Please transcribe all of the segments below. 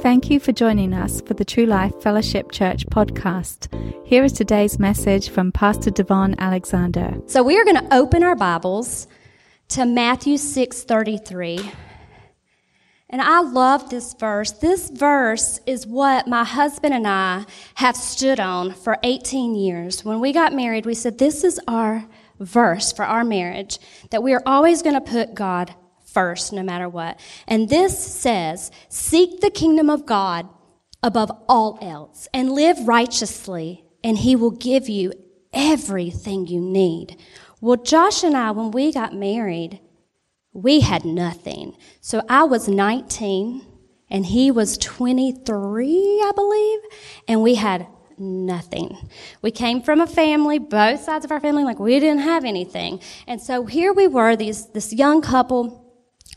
Thank you for joining us for the True Life Fellowship Church podcast. Here is today's message from Pastor Devon Alexander. So we are going to open our Bibles to Matthew 6:33. And I love this verse. This verse is what my husband and I have stood on for 18 years. When we got married, we said this is our verse for our marriage that we are always going to put God first, no matter what. And this says, seek the kingdom of God above all else and live righteously, and he will give you everything you need. Well, Josh and I, when we got married, we had nothing. So I was 19 and he was 23, I believe, and we had nothing. We came from a family, both sides of our family, like we didn't have anything. And so here we were, these, this young couple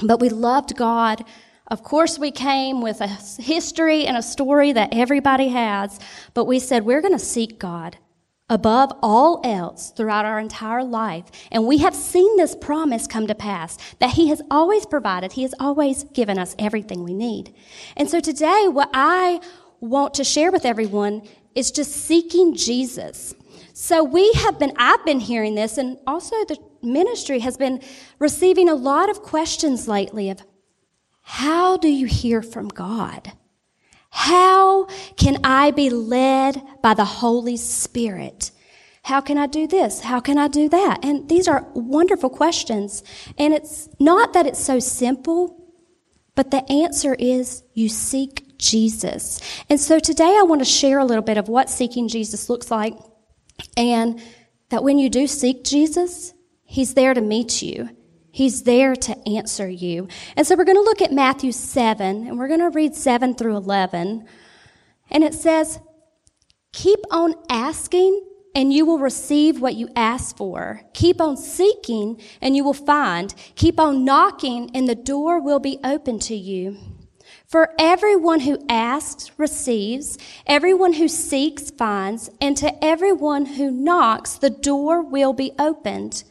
but we loved God. Of course, we came with a history and a story that everybody has, but we said we're going to seek God above all else throughout our entire life. And we have seen this promise come to pass that He has always provided. He has always given us everything we need. And so today, what I want to share with everyone is just seeking Jesus. So we have been, I've been hearing this, and also the ministry has been receiving a lot of questions lately of how do you hear from God? How can I be led by the Holy Spirit? How can I do this? How can I do that? And these are wonderful questions. And it's not that it's so simple, but the answer is you seek Jesus. And so today I want to share a little bit of what seeking Jesus looks like and that when you do seek Jesus, He's there to meet you. He's there to answer you. And so we're going to look at Matthew 7, and we're going to read 7 through 11. And it says, Keep on asking, and you will receive what you ask for. Keep on seeking, and you will find. Keep on knocking, and the door will be open to you. For everyone who asks receives, everyone who seeks finds, and to everyone who knocks, the door will be opened.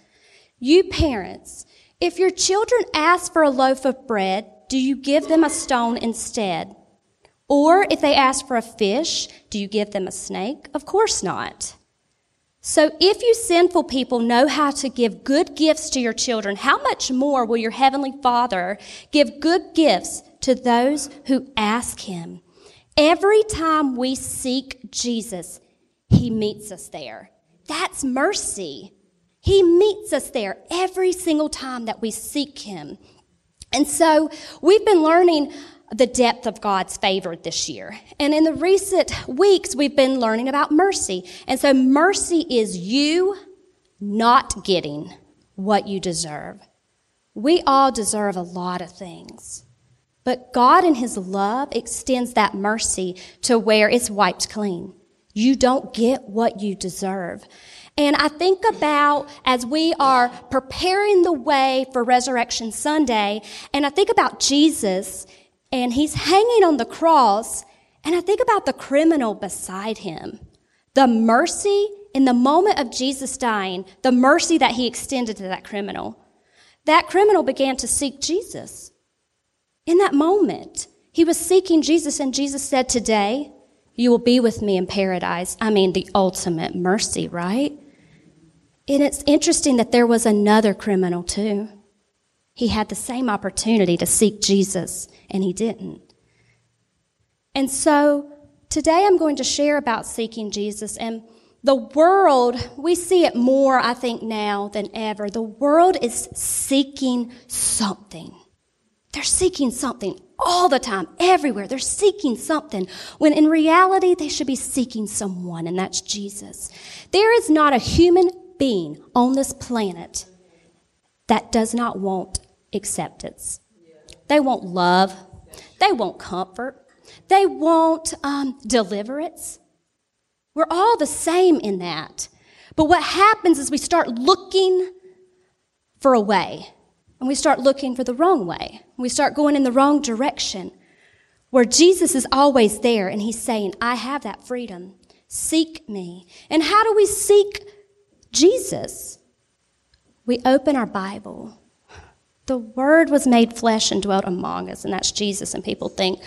You parents, if your children ask for a loaf of bread, do you give them a stone instead? Or if they ask for a fish, do you give them a snake? Of course not. So if you sinful people know how to give good gifts to your children, how much more will your heavenly Father give good gifts to those who ask him? Every time we seek Jesus, he meets us there. That's mercy. He meets us there every single time that we seek Him. And so we've been learning the depth of God's favor this year. And in the recent weeks, we've been learning about mercy. And so mercy is you not getting what you deserve. We all deserve a lot of things. But God in His love extends that mercy to where it's wiped clean. You don't get what you deserve. And I think about as we are preparing the way for Resurrection Sunday, and I think about Jesus, and he's hanging on the cross, and I think about the criminal beside him. The mercy in the moment of Jesus dying, the mercy that he extended to that criminal. That criminal began to seek Jesus. In that moment, he was seeking Jesus, and Jesus said, Today, you will be with me in paradise. I mean, the ultimate mercy, right? And it's interesting that there was another criminal too. He had the same opportunity to seek Jesus, and he didn't. And so today I'm going to share about seeking Jesus. And the world, we see it more, I think, now than ever. The world is seeking something. They're seeking something all the time, everywhere. They're seeking something when in reality they should be seeking someone, and that's Jesus. There is not a human being on this planet that does not want acceptance. They want love. They want comfort. They want um, deliverance. We're all the same in that. But what happens is we start looking for a way, and we start looking for the wrong way. We start going in the wrong direction, where Jesus is always there, and He's saying, I have that freedom. Seek me. And how do we seek Jesus. We open our Bible. The Word was made flesh and dwelt among us, and that's Jesus. And people think,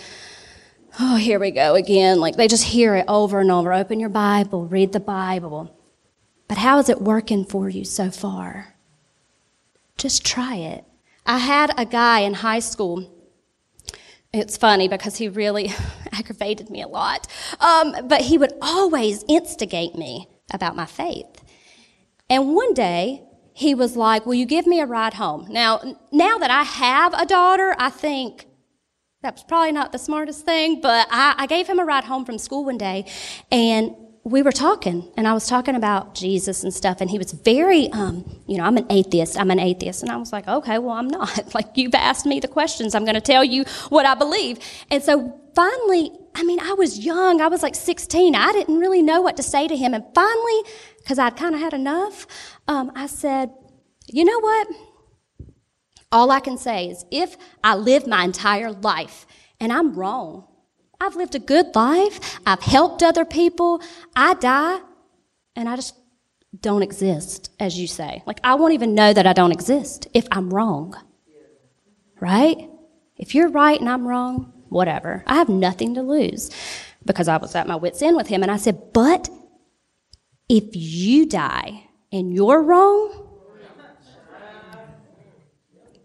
oh, here we go again. Like they just hear it over and over. Open your Bible, read the Bible. But how is it working for you so far? Just try it. I had a guy in high school. It's funny because he really aggravated me a lot. Um, but he would always instigate me about my faith. And one day, he was like, Will you give me a ride home? Now, now that I have a daughter, I think that was probably not the smartest thing, but I, I gave him a ride home from school one day and we were talking and I was talking about Jesus and stuff and he was very, um, you know, I'm an atheist. I'm an atheist. And I was like, okay, well, I'm not. like you've asked me the questions. I'm going to tell you what I believe. And so finally, I mean, I was young. I was like 16. I didn't really know what to say to him. And finally, because I'd kind of had enough, um, I said, you know what? All I can say is if I live my entire life and I'm wrong, I've lived a good life. I've helped other people. I die and I just don't exist, as you say. Like, I won't even know that I don't exist if I'm wrong. Right? If you're right and I'm wrong, whatever. I have nothing to lose because I was at my wits' end with him. And I said, but if you die and you're wrong,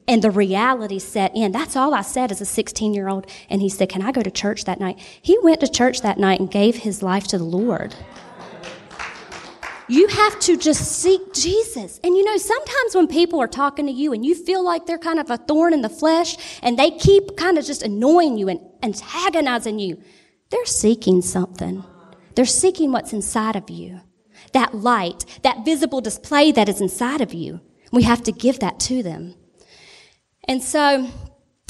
and the reality set in. That's all I said as a 16 year old. And he said, Can I go to church that night? He went to church that night and gave his life to the Lord. You have to just seek Jesus. And you know, sometimes when people are talking to you and you feel like they're kind of a thorn in the flesh and they keep kind of just annoying you and antagonizing you, they're seeking something. They're seeking what's inside of you. That light, that visible display that is inside of you. We have to give that to them. And so,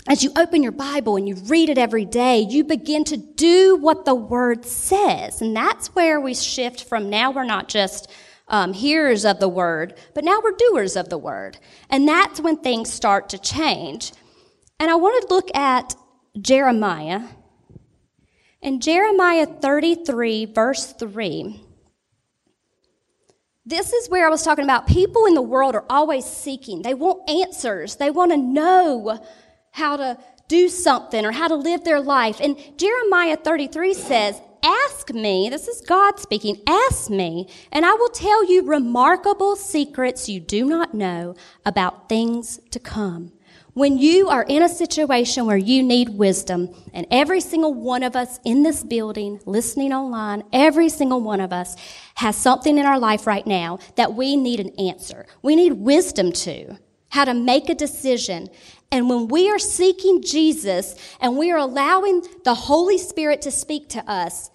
as you open your Bible and you read it every day, you begin to do what the Word says. And that's where we shift from now we're not just um, hearers of the Word, but now we're doers of the Word. And that's when things start to change. And I want to look at Jeremiah. In Jeremiah 33, verse 3, this is where I was talking about people in the world are always seeking. They want answers. They want to know how to do something or how to live their life. And Jeremiah 33 says, Ask me, this is God speaking, ask me, and I will tell you remarkable secrets you do not know about things to come. When you are in a situation where you need wisdom, and every single one of us in this building, listening online, every single one of us has something in our life right now that we need an answer. We need wisdom to, how to make a decision. And when we are seeking Jesus and we are allowing the Holy Spirit to speak to us,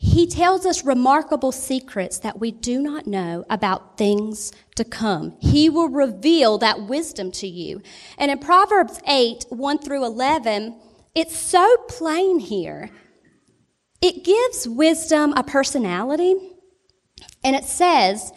he tells us remarkable secrets that we do not know about things to come. He will reveal that wisdom to you. And in Proverbs 8, 1 through 11, it's so plain here. It gives wisdom a personality. And it says,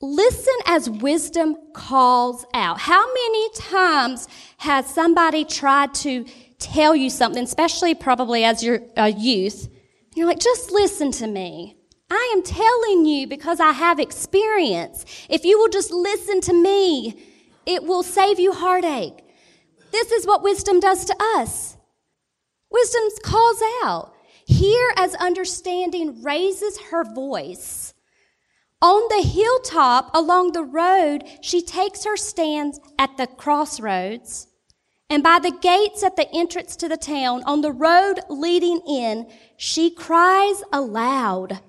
Listen as wisdom calls out. How many times has somebody tried to tell you something, especially probably as you're a youth, you're like, just listen to me. I am telling you because I have experience. If you will just listen to me, it will save you heartache. This is what wisdom does to us. Wisdom calls out. Here, as understanding raises her voice. On the hilltop along the road, she takes her stand at the crossroads. And by the gates at the entrance to the town, on the road leading in, she cries aloud,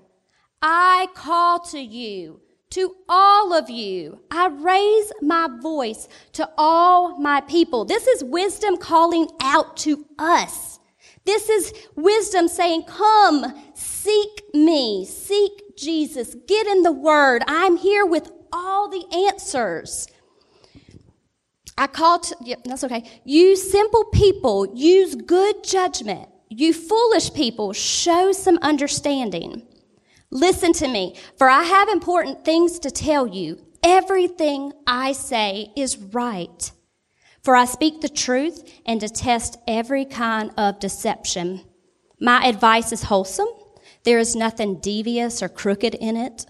I call to you, to all of you. I raise my voice to all my people. This is wisdom calling out to us. This is wisdom saying, come, seek me, seek Jesus, get in the word. I'm here with all the answers. I call to, yeah, that's okay. You simple people, use good judgment. You foolish people, show some understanding. Listen to me, for I have important things to tell you. Everything I say is right. For I speak the truth and detest every kind of deception. My advice is wholesome. There is nothing devious or crooked in it.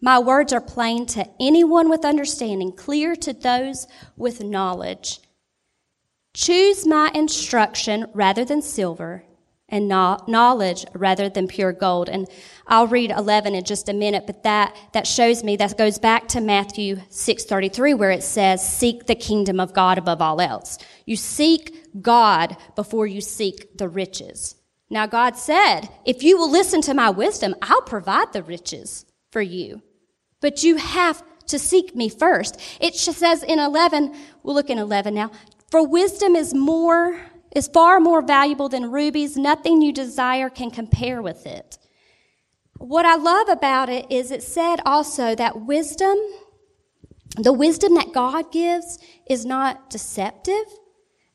My words are plain to anyone with understanding, clear to those with knowledge. Choose my instruction rather than silver and knowledge rather than pure gold. And I'll read 11 in just a minute, but that, that shows me that goes back to Matthew 6.33 where it says, seek the kingdom of God above all else. You seek God before you seek the riches. Now God said, if you will listen to my wisdom, I'll provide the riches for you. But you have to seek me first. It says in 11, we'll look in 11 now, for wisdom is more is far more valuable than rubies. Nothing you desire can compare with it. What I love about it is it said also that wisdom, the wisdom that God gives is not deceptive.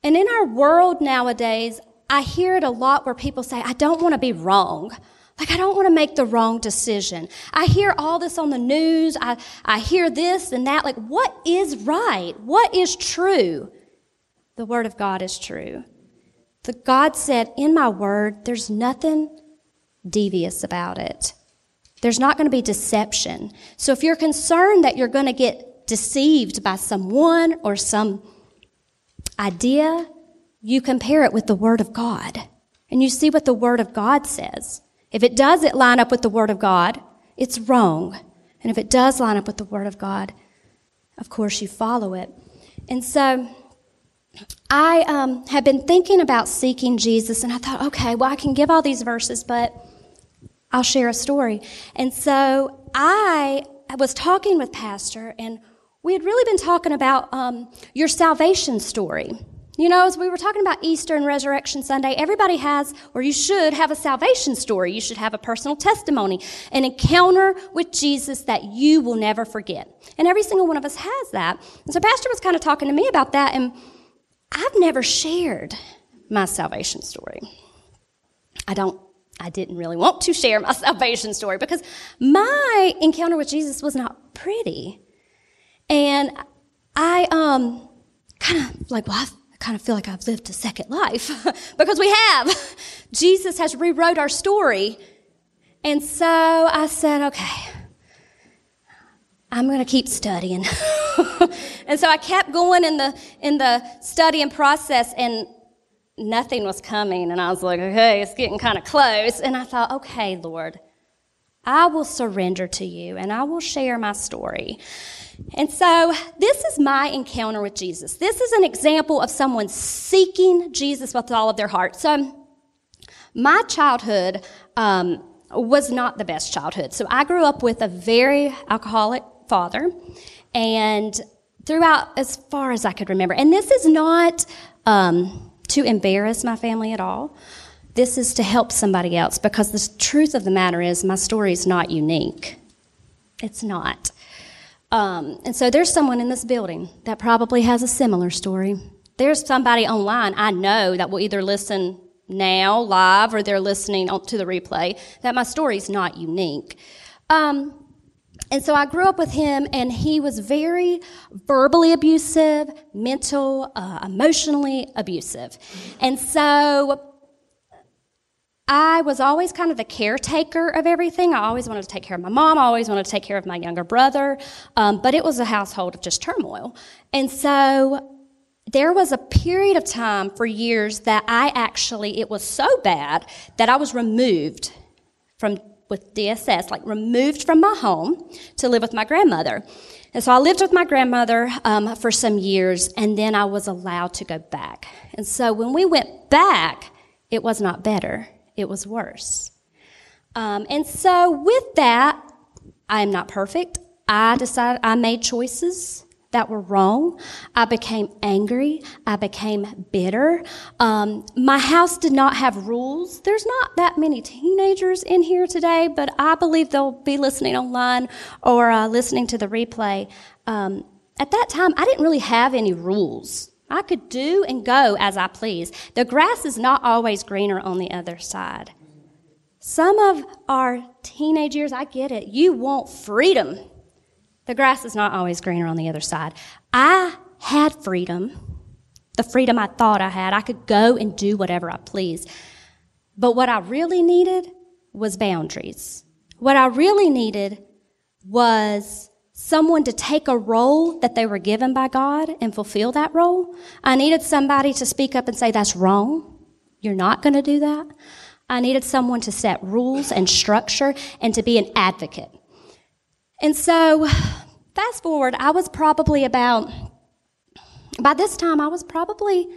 And in our world nowadays, I hear it a lot where people say, I don't want to be wrong. Like, I don't want to make the wrong decision. I hear all this on the news. I, I hear this and that. Like, what is right? What is true? The Word of God is true. The God said, in my word, there's nothing devious about it. There's not going to be deception. So if you're concerned that you're going to get deceived by someone or some idea, you compare it with the Word of God and you see what the Word of God says. If it doesn't line up with the Word of God, it's wrong. And if it does line up with the Word of God, of course you follow it. And so, I um, have been thinking about seeking Jesus, and I thought, okay, well, I can give all these verses, but I'll share a story. And so I was talking with Pastor, and we had really been talking about um, your salvation story. You know, as we were talking about Easter and Resurrection Sunday, everybody has, or you should have a salvation story. You should have a personal testimony, an encounter with Jesus that you will never forget. And every single one of us has that. And so Pastor was kind of talking to me about that, and I've never shared my salvation story. I don't, I didn't really want to share my salvation story because my encounter with Jesus was not pretty. And I, um, kind of like, well, I kind of feel like I've lived a second life because we have. Jesus has rewrote our story. And so I said, okay, I'm going to keep studying. and so I kept going in the, in the study and process and nothing was coming. And I was like, okay, it's getting kind of close. And I thought, okay, Lord, I will surrender to you and I will share my story. And so this is my encounter with Jesus. This is an example of someone seeking Jesus with all of their heart. So my childhood, um, was not the best childhood. So I grew up with a very alcoholic father. And throughout, as far as I could remember, and this is not um, to embarrass my family at all. This is to help somebody else because the truth of the matter is my story is not unique. It's not. Um, and so there's someone in this building that probably has a similar story. There's somebody online I know that will either listen now live or they're listening to the replay that my story is not unique. Um, and so I grew up with him, and he was very verbally abusive, mental, uh, emotionally abusive. And so I was always kind of the caretaker of everything. I always wanted to take care of my mom. I always wanted to take care of my younger brother. Um, but it was a household of just turmoil. And so there was a period of time for years that I actually, it was so bad that I was removed from with DSS, like removed from my home to live with my grandmother. And so I lived with my grandmother um, for some years, and then I was allowed to go back. And so when we went back, it was not better, it was worse. Um, and so with that, I am not perfect. I decided I made choices that were wrong. I became angry. I became bitter. Um, my house did not have rules. There's not that many teenagers in here today, but I believe they'll be listening online or uh, listening to the replay. Um, at that time, I didn't really have any rules. I could do and go as I please. The grass is not always greener on the other side. Some of our teenage years, I get it. You want freedom. The grass is not always greener on the other side. I had freedom, the freedom I thought I had. I could go and do whatever I pleased. But what I really needed was boundaries. What I really needed was someone to take a role that they were given by God and fulfill that role. I needed somebody to speak up and say, that's wrong. You're not going to do that. I needed someone to set rules and structure and to be an advocate. And so, fast forward, I was probably about, by this time, I was probably,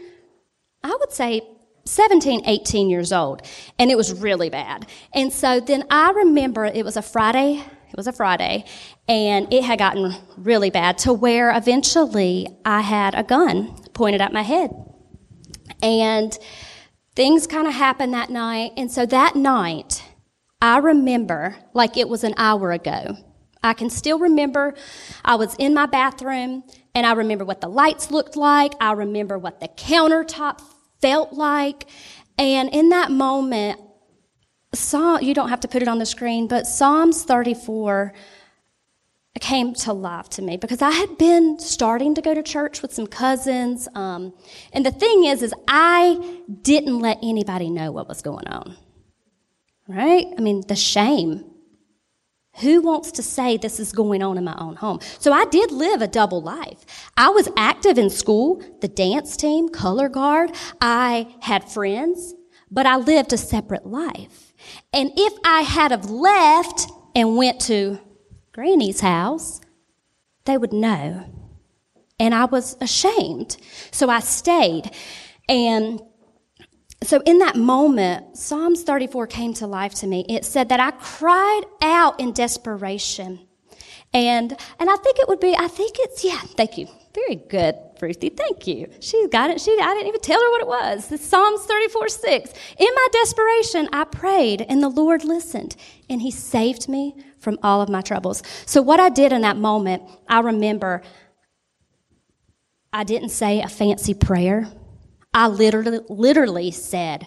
I would say, 17, 18 years old. And it was really bad. And so then I remember it was a Friday, it was a Friday, and it had gotten really bad to where eventually I had a gun pointed at my head. And things kind of happened that night. And so that night, I remember like it was an hour ago. I can still remember I was in my bathroom and I remember what the lights looked like. I remember what the countertop felt like. And in that moment, Psalm, you don't have to put it on the screen, but Psalms 34 came to life to me because I had been starting to go to church with some cousins. Um, and the thing is, is I didn't let anybody know what was going on. Right? I mean, the shame. Who wants to say this is going on in my own home? So I did live a double life. I was active in school, the dance team, color guard. I had friends, but I lived a separate life. And if I had have left and went to Granny's house, they would know. And I was ashamed. So I stayed. And so in that moment, Psalms 34 came to life to me. It said that I cried out in desperation. And, and I think it would be, I think it's, yeah, thank you. Very good, Ruthie. Thank you. She got it. She, I didn't even tell her what it was. Psalms 34 6. In my desperation, I prayed, and the Lord listened, and He saved me from all of my troubles. So, what I did in that moment, I remember I didn't say a fancy prayer. I literally, literally said,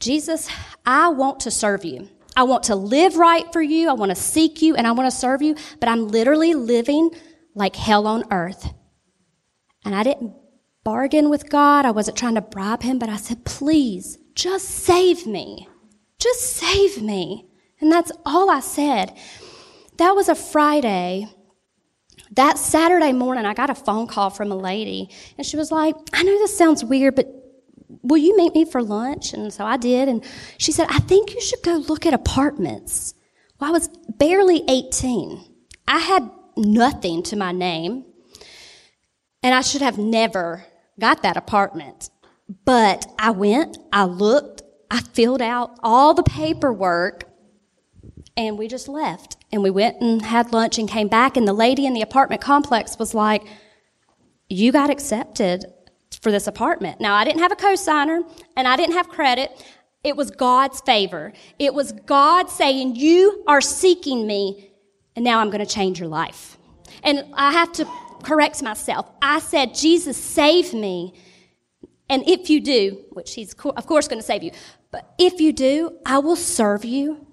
Jesus, I want to serve you. I want to live right for you. I want to seek you and I want to serve you, but I'm literally living like hell on earth. And I didn't bargain with God. I wasn't trying to bribe him, but I said, please, just save me. Just save me. And that's all I said. That was a Friday. That Saturday morning, I got a phone call from a lady, and she was like, I know this sounds weird, but will you meet me for lunch? And so I did. And she said, I think you should go look at apartments. Well, I was barely 18. I had nothing to my name. And I should have never got that apartment. But I went, I looked, I filled out all the paperwork, and we just left. And we went and had lunch and came back, and the lady in the apartment complex was like, You got accepted for this apartment. Now, I didn't have a cosigner, and I didn't have credit. It was God's favor. It was God saying, You are seeking me and now I'm going to change your life. And I have to correct myself. I said, Jesus, save me. And if you do, which he's of course going to save you, but if you do, I will serve you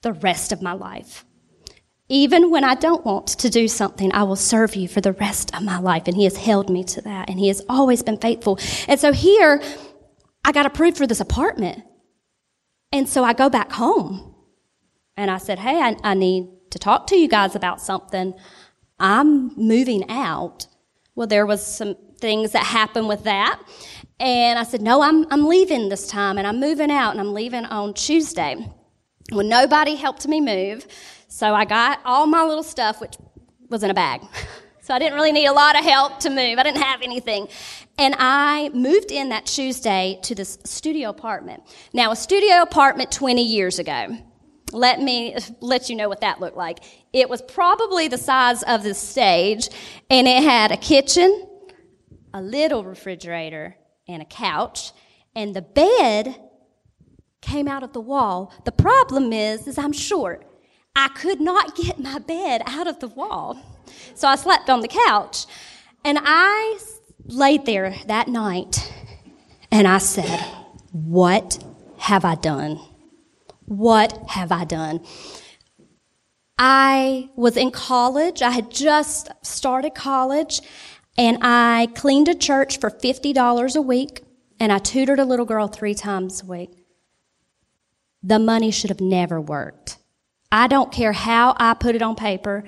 the rest of my life. Even when I don't want to do something, I will serve you for the rest of my life. And he has held me to that. And he has always been faithful. And so here, I got approved for this apartment. And so I go back home. And I said, Hey, I, I need to talk to you guys about something. I'm moving out. Well, there was some things that happened with that. And I said, no, I'm, I'm leaving this time and I'm moving out and I'm leaving on Tuesday. Well, nobody helped me move. So I got all my little stuff, which was in a bag. So I didn't really need a lot of help to move. I didn't have anything. And I moved in that Tuesday to this studio apartment. Now, a studio apartment 20 years ago let me let you know what that looked like. It was probably the size of this stage, and it had a kitchen, a little refrigerator, and a couch, and the bed came out of the wall. The problem is, is I'm short. I could not get my bed out of the wall. So I slept on the couch. And I laid there that night and I said, What have I done? What have I done? I was in college. I had just started college and I cleaned a church for $50 a week and I tutored a little girl three times a week. The money should have never worked. I don't care how I put it on paper.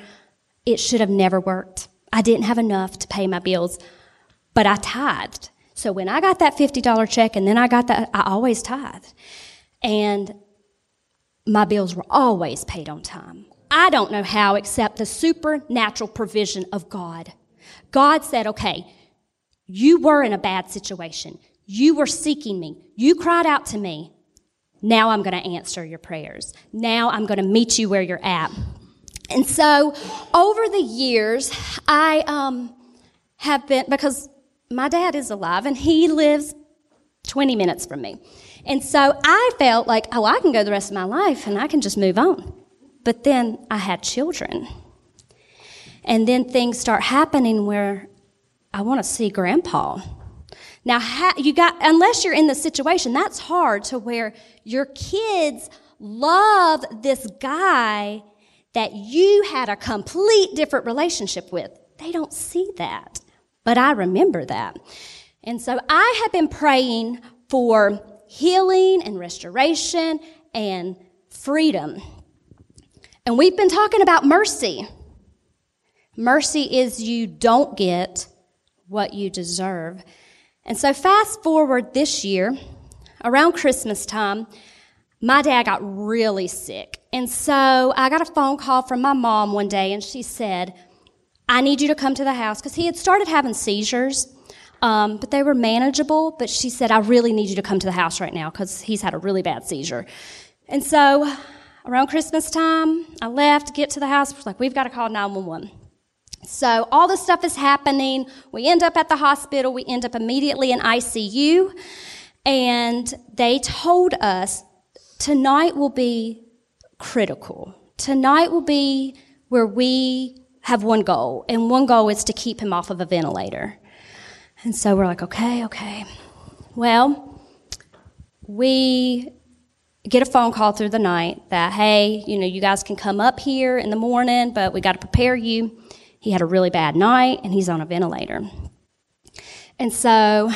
it should have never worked. I didn't have enough to pay my bills, but I tithed. So when I got that $50 check and then I got that, I always tithed. And my bills were always paid on time. I don't know how except the supernatural provision of God. God said, okay, you were in a bad situation. You were seeking me. You cried out to me. Now I'm going to answer your prayers. Now I'm going to meet you where you're at. And so over the years, I um, have been, because my dad is alive and he lives 20 minutes from me. And so I felt like, oh, I can go the rest of my life and I can just move on. But then I had children. And then things start happening where I want to see grandpa. Now, you got, unless you're in the situation, that's hard to where your kids love this guy that you had a complete different relationship with. They don't see that. But I remember that. And so I have been praying for healing and restoration and freedom. And we've been talking about mercy. Mercy is you don't get what you deserve. And so fast forward this year, around Christmas time, my dad got really sick. And so I got a phone call from my mom one day and she said, I need you to come to the house because he had started having seizures. Um, but they were manageable. But she said, I really need you to come to the house right now because he's had a really bad seizure. And so around Christmas time, I left, get to the house, like, we've got to call 911. So all this stuff is happening. We end up at the hospital. We end up immediately in ICU. And they told us tonight will be critical. Tonight will be where we have one goal, and one goal is to keep him off of a ventilator. And so we're like, okay, okay. Well, we get a phone call through the night that, hey, you know, you guys can come up here in the morning, but we got to prepare you. He had a really bad night and he's on a ventilator. And so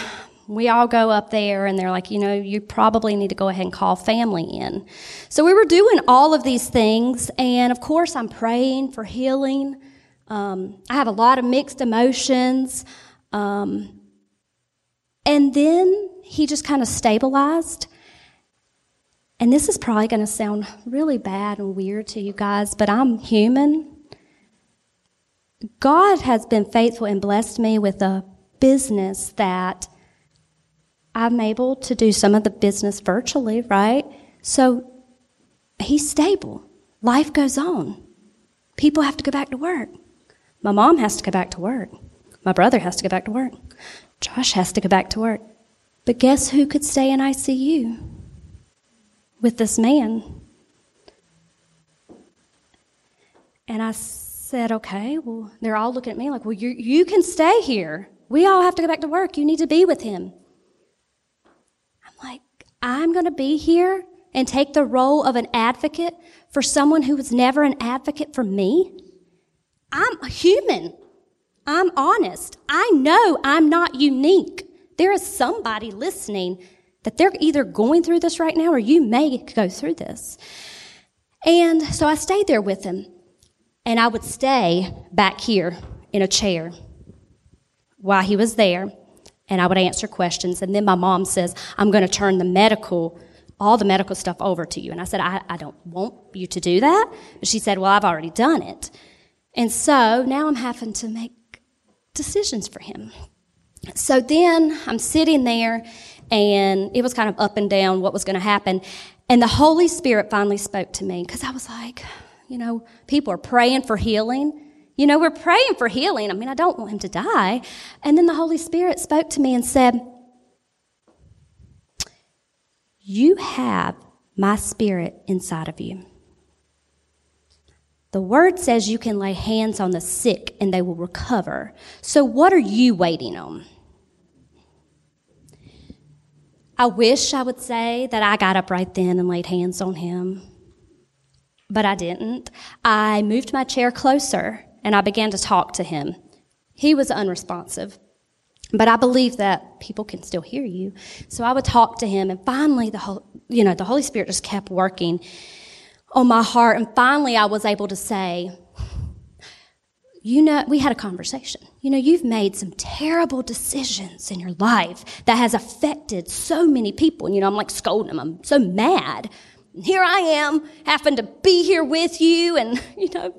we all go up there and they're like, you know, you probably need to go ahead and call family in. So we were doing all of these things. And of course, I'm praying for healing. Um, I have a lot of mixed emotions. Um, and then he just kind of stabilized. And this is probably going to sound really bad and weird to you guys, but I'm human. God has been faithful and blessed me with a business that I'm able to do some of the business virtually, right? So he's stable. Life goes on. People have to go back to work. My mom has to go back to work. My brother has to go back to work. Josh has to go back to work. But guess who could stay in ICU with this man? And I said, okay, well, they're all looking at me like, well, you, you can stay here. We all have to go back to work. You need to be with him. I'm like, I'm going to be here and take the role of an advocate for someone who was never an advocate for me? I'm a human. I'm honest. I know I'm not unique. There is somebody listening that they're either going through this right now or you may go through this. And so I stayed there with him. And I would stay back here in a chair while he was there. And I would answer questions. And then my mom says, I'm going to turn the medical, all the medical stuff over to you. And I said, I, I don't want you to do that. But she said, Well, I've already done it. And so now I'm having to make decisions for him. So then I'm sitting there and it was kind of up and down what was going to happen. And the Holy Spirit finally spoke to me because I was like, you know, people are praying for healing. You know, we're praying for healing. I mean, I don't want him to die. And then the Holy Spirit spoke to me and said, You have my spirit inside of you. The word says you can lay hands on the sick and they will recover. So, what are you waiting on? I wish I would say that I got up right then and laid hands on him, but I didn't. I moved my chair closer and I began to talk to him. He was unresponsive, but I believe that people can still hear you. So I would talk to him, and finally, the whole, you know, the Holy Spirit just kept working on my heart. And finally, I was able to say, you know, we had a conversation. You know, you've made some terrible decisions in your life that has affected so many people. And, you know, I'm like scolding him. I'm so mad. Here I am having to be here with you. And, you know,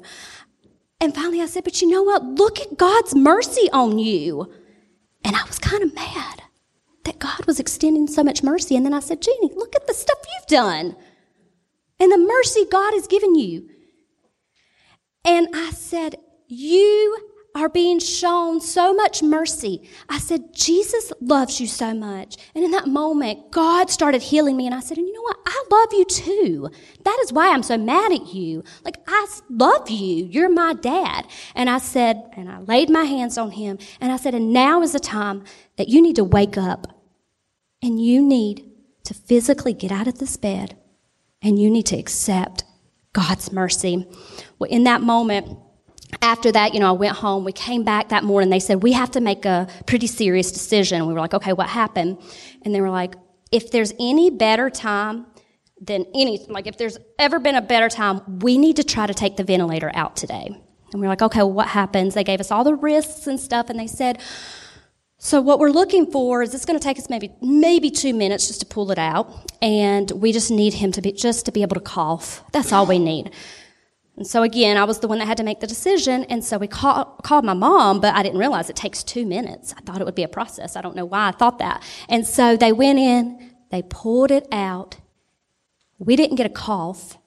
and finally I said, but you know what? Look at God's mercy on you. And I was kind of mad that God was extending so much mercy. And then I said, Jeannie, look at the stuff you've done and the mercy God has given you. And I said, You are being shown so much mercy. I said, Jesus loves you so much. And in that moment, God started healing me. And I said, And you know what? I love you too. That is why I'm so mad at you. Like, I love you. You're my dad. And I said, and I laid my hands on him. And I said, And now is the time that you need to wake up and you need to physically get out of this bed and you need to accept God's mercy. Well, in that moment, after that, you know, I went home. We came back that morning. They said, we have to make a pretty serious decision. We were like, okay, what happened? And they were like, if there's any better time than any, like if there's ever been a better time, we need to try to take the ventilator out today. And we were like, okay, well, what happens? They gave us all the risks and stuff, and they said, so what we're looking for is it's going to take us maybe maybe two minutes just to pull it out, and we just need him to be just to be able to cough. That's all we need. And so again, I was the one that had to make the decision, and so we call, called my mom, but I didn't realize it takes two minutes. I thought it would be a process. I don't know why I thought that. And so they went in, they pulled it out. We didn't get a cough.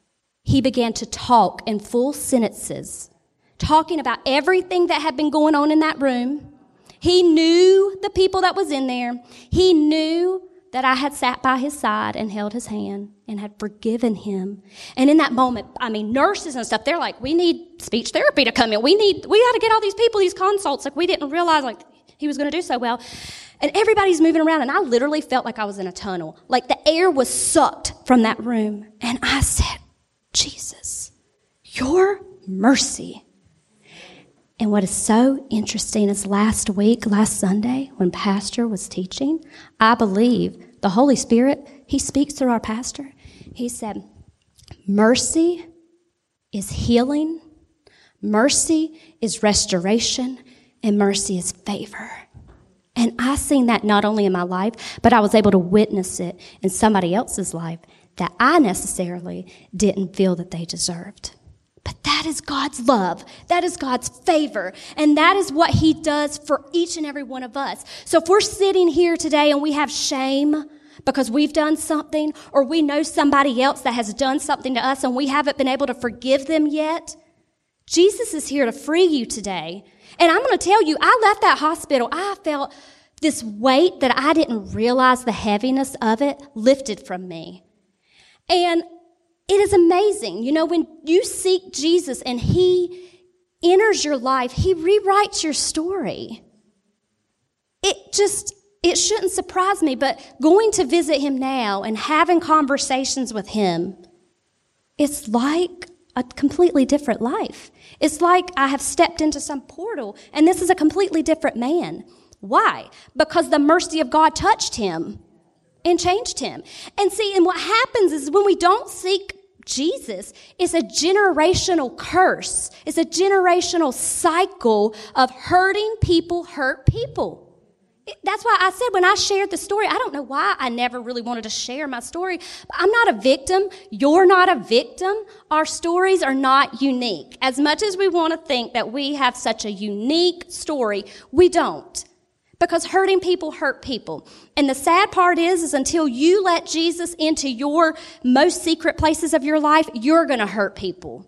He began to talk in full sentences, talking about everything that had been going on in that room he knew the people that was in there. He knew that I had sat by his side and held his hand and had forgiven him. And in that moment, I mean, nurses and stuff, they're like, we need speech therapy to come in. We need, we got to get all these people these consults. Like, we didn't realize, like, he was going to do so well. And everybody's moving around, and I literally felt like I was in a tunnel. Like the air was sucked from that room. And I said, Jesus, your mercy and what is so interesting is last week, last Sunday, when Pastor was teaching, I believe the Holy Spirit, He speaks through our pastor. He said, Mercy is healing, mercy is restoration, and mercy is favor. And I seen that not only in my life, but I was able to witness it in somebody else's life that I necessarily didn't feel that they deserved. But that is God's love. That is God's favor. And that is what He does for each and every one of us. So if we're sitting here today and we have shame because we've done something or we know somebody else that has done something to us and we haven't been able to forgive them yet, Jesus is here to free you today. And I'm going to tell you, I left that hospital. I felt this weight that I didn't realize the heaviness of it lifted from me. And it is amazing. You know, when you seek Jesus and He enters your life, He rewrites your story. It just, it shouldn't surprise me, but going to visit Him now and having conversations with Him, it's like a completely different life. It's like I have stepped into some portal and this is a completely different man. Why? Because the mercy of God touched him and changed him. And see, and what happens is when we don't seek Jesus, it's a generational curse. It's a generational cycle of hurting people hurt people. That's why I said when I shared the story, I don't know why I never really wanted to share my story. I'm not a victim. You're not a victim. Our stories are not unique. As much as we want to think that we have such a unique story, we don't because hurting people hurt people. And the sad part is, is until you let Jesus into your most secret places of your life, you're going to hurt people.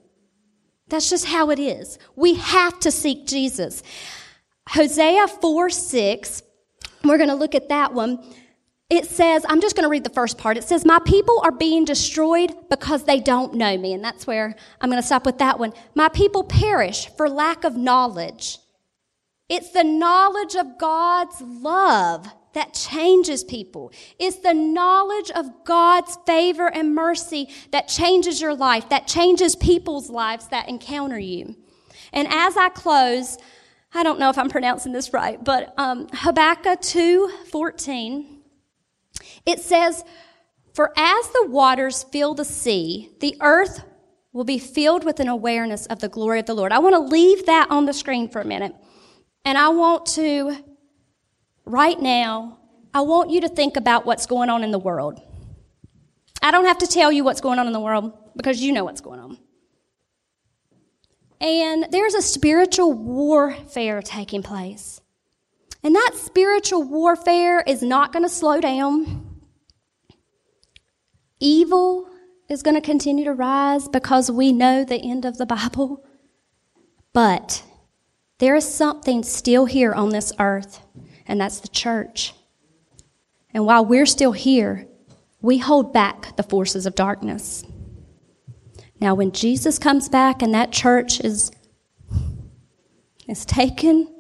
That's just how it is. We have to seek Jesus. Hosea 4 6, we're going to look at that one. It says, I'm just going to read the first part. It says, My people are being destroyed because they don't know me. And that's where I'm going to stop with that one. My people perish for lack of knowledge. It's the knowledge of God's love that changes people. It's the knowledge of God's favor and mercy that changes your life, that changes people's lives that encounter you. And as I close, I don't know if I'm pronouncing this right, but um, Habakkuk 2:14, it says, "For as the waters fill the sea, the earth will be filled with an awareness of the glory of the Lord. I want to leave that on the screen for a minute. And I want to, right now, I want you to think about what's going on in the world. I don't have to tell you what's going on in the world because you know what's going on. And there's a spiritual warfare taking place. And that spiritual warfare is not going to slow down. Evil is going to continue to rise because we know the end of the Bible. But there is something still here on this earth, and that's the church. And while we're still here, we hold back the forces of darkness. Now, when Jesus comes back and that church is, is taken,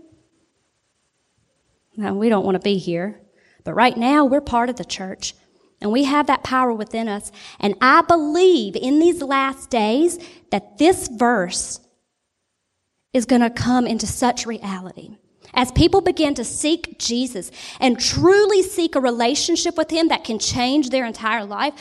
now we don't want to be here. But right now, we're part of the church. And we have that power within us. And I believe in these last days that this verse is going to come into such reality. As people begin to seek Jesus and truly seek a relationship with Him that can change their entire life,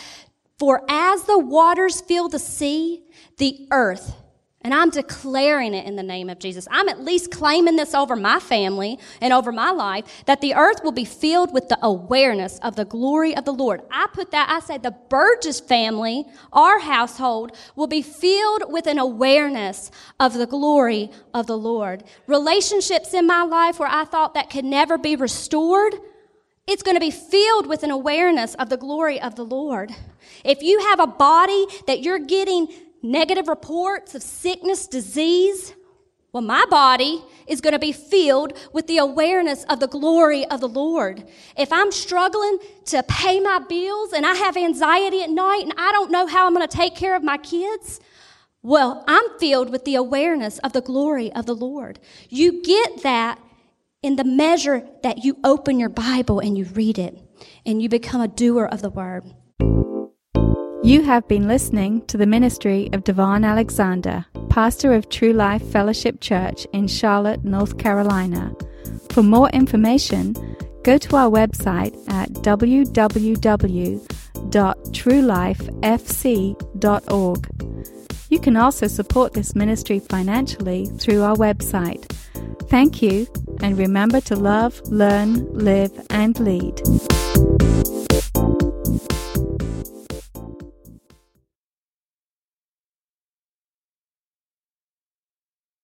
for as the waters fill the sea, the earth and I'm declaring it in the name of Jesus. I'm at least claiming this over my family and over my life that the earth will be filled with the awareness of the glory of the Lord. I put that, I say the Burgess family, our household, will be filled with an awareness of the glory of the Lord. Relationships in my life where I thought that could never be restored, it's going to be filled with an awareness of the glory of the Lord. If you have a body that you're getting negative reports of sickness, disease, well, my body is going to be filled with the awareness of the glory of the Lord. If I'm struggling to pay my bills and I have anxiety at night and I don't know how I'm going to take care of my kids, well, I'm filled with the awareness of the glory of the Lord. You get that in the measure that you open your Bible and you read it and you become a doer of the word. You have been listening to the ministry of Devon Alexander, pastor of True Life Fellowship Church in Charlotte, North Carolina. For more information, go to our website at www.truelifefc.org. You can also support this ministry financially through our website. Thank you, and remember to love, learn, live, and lead.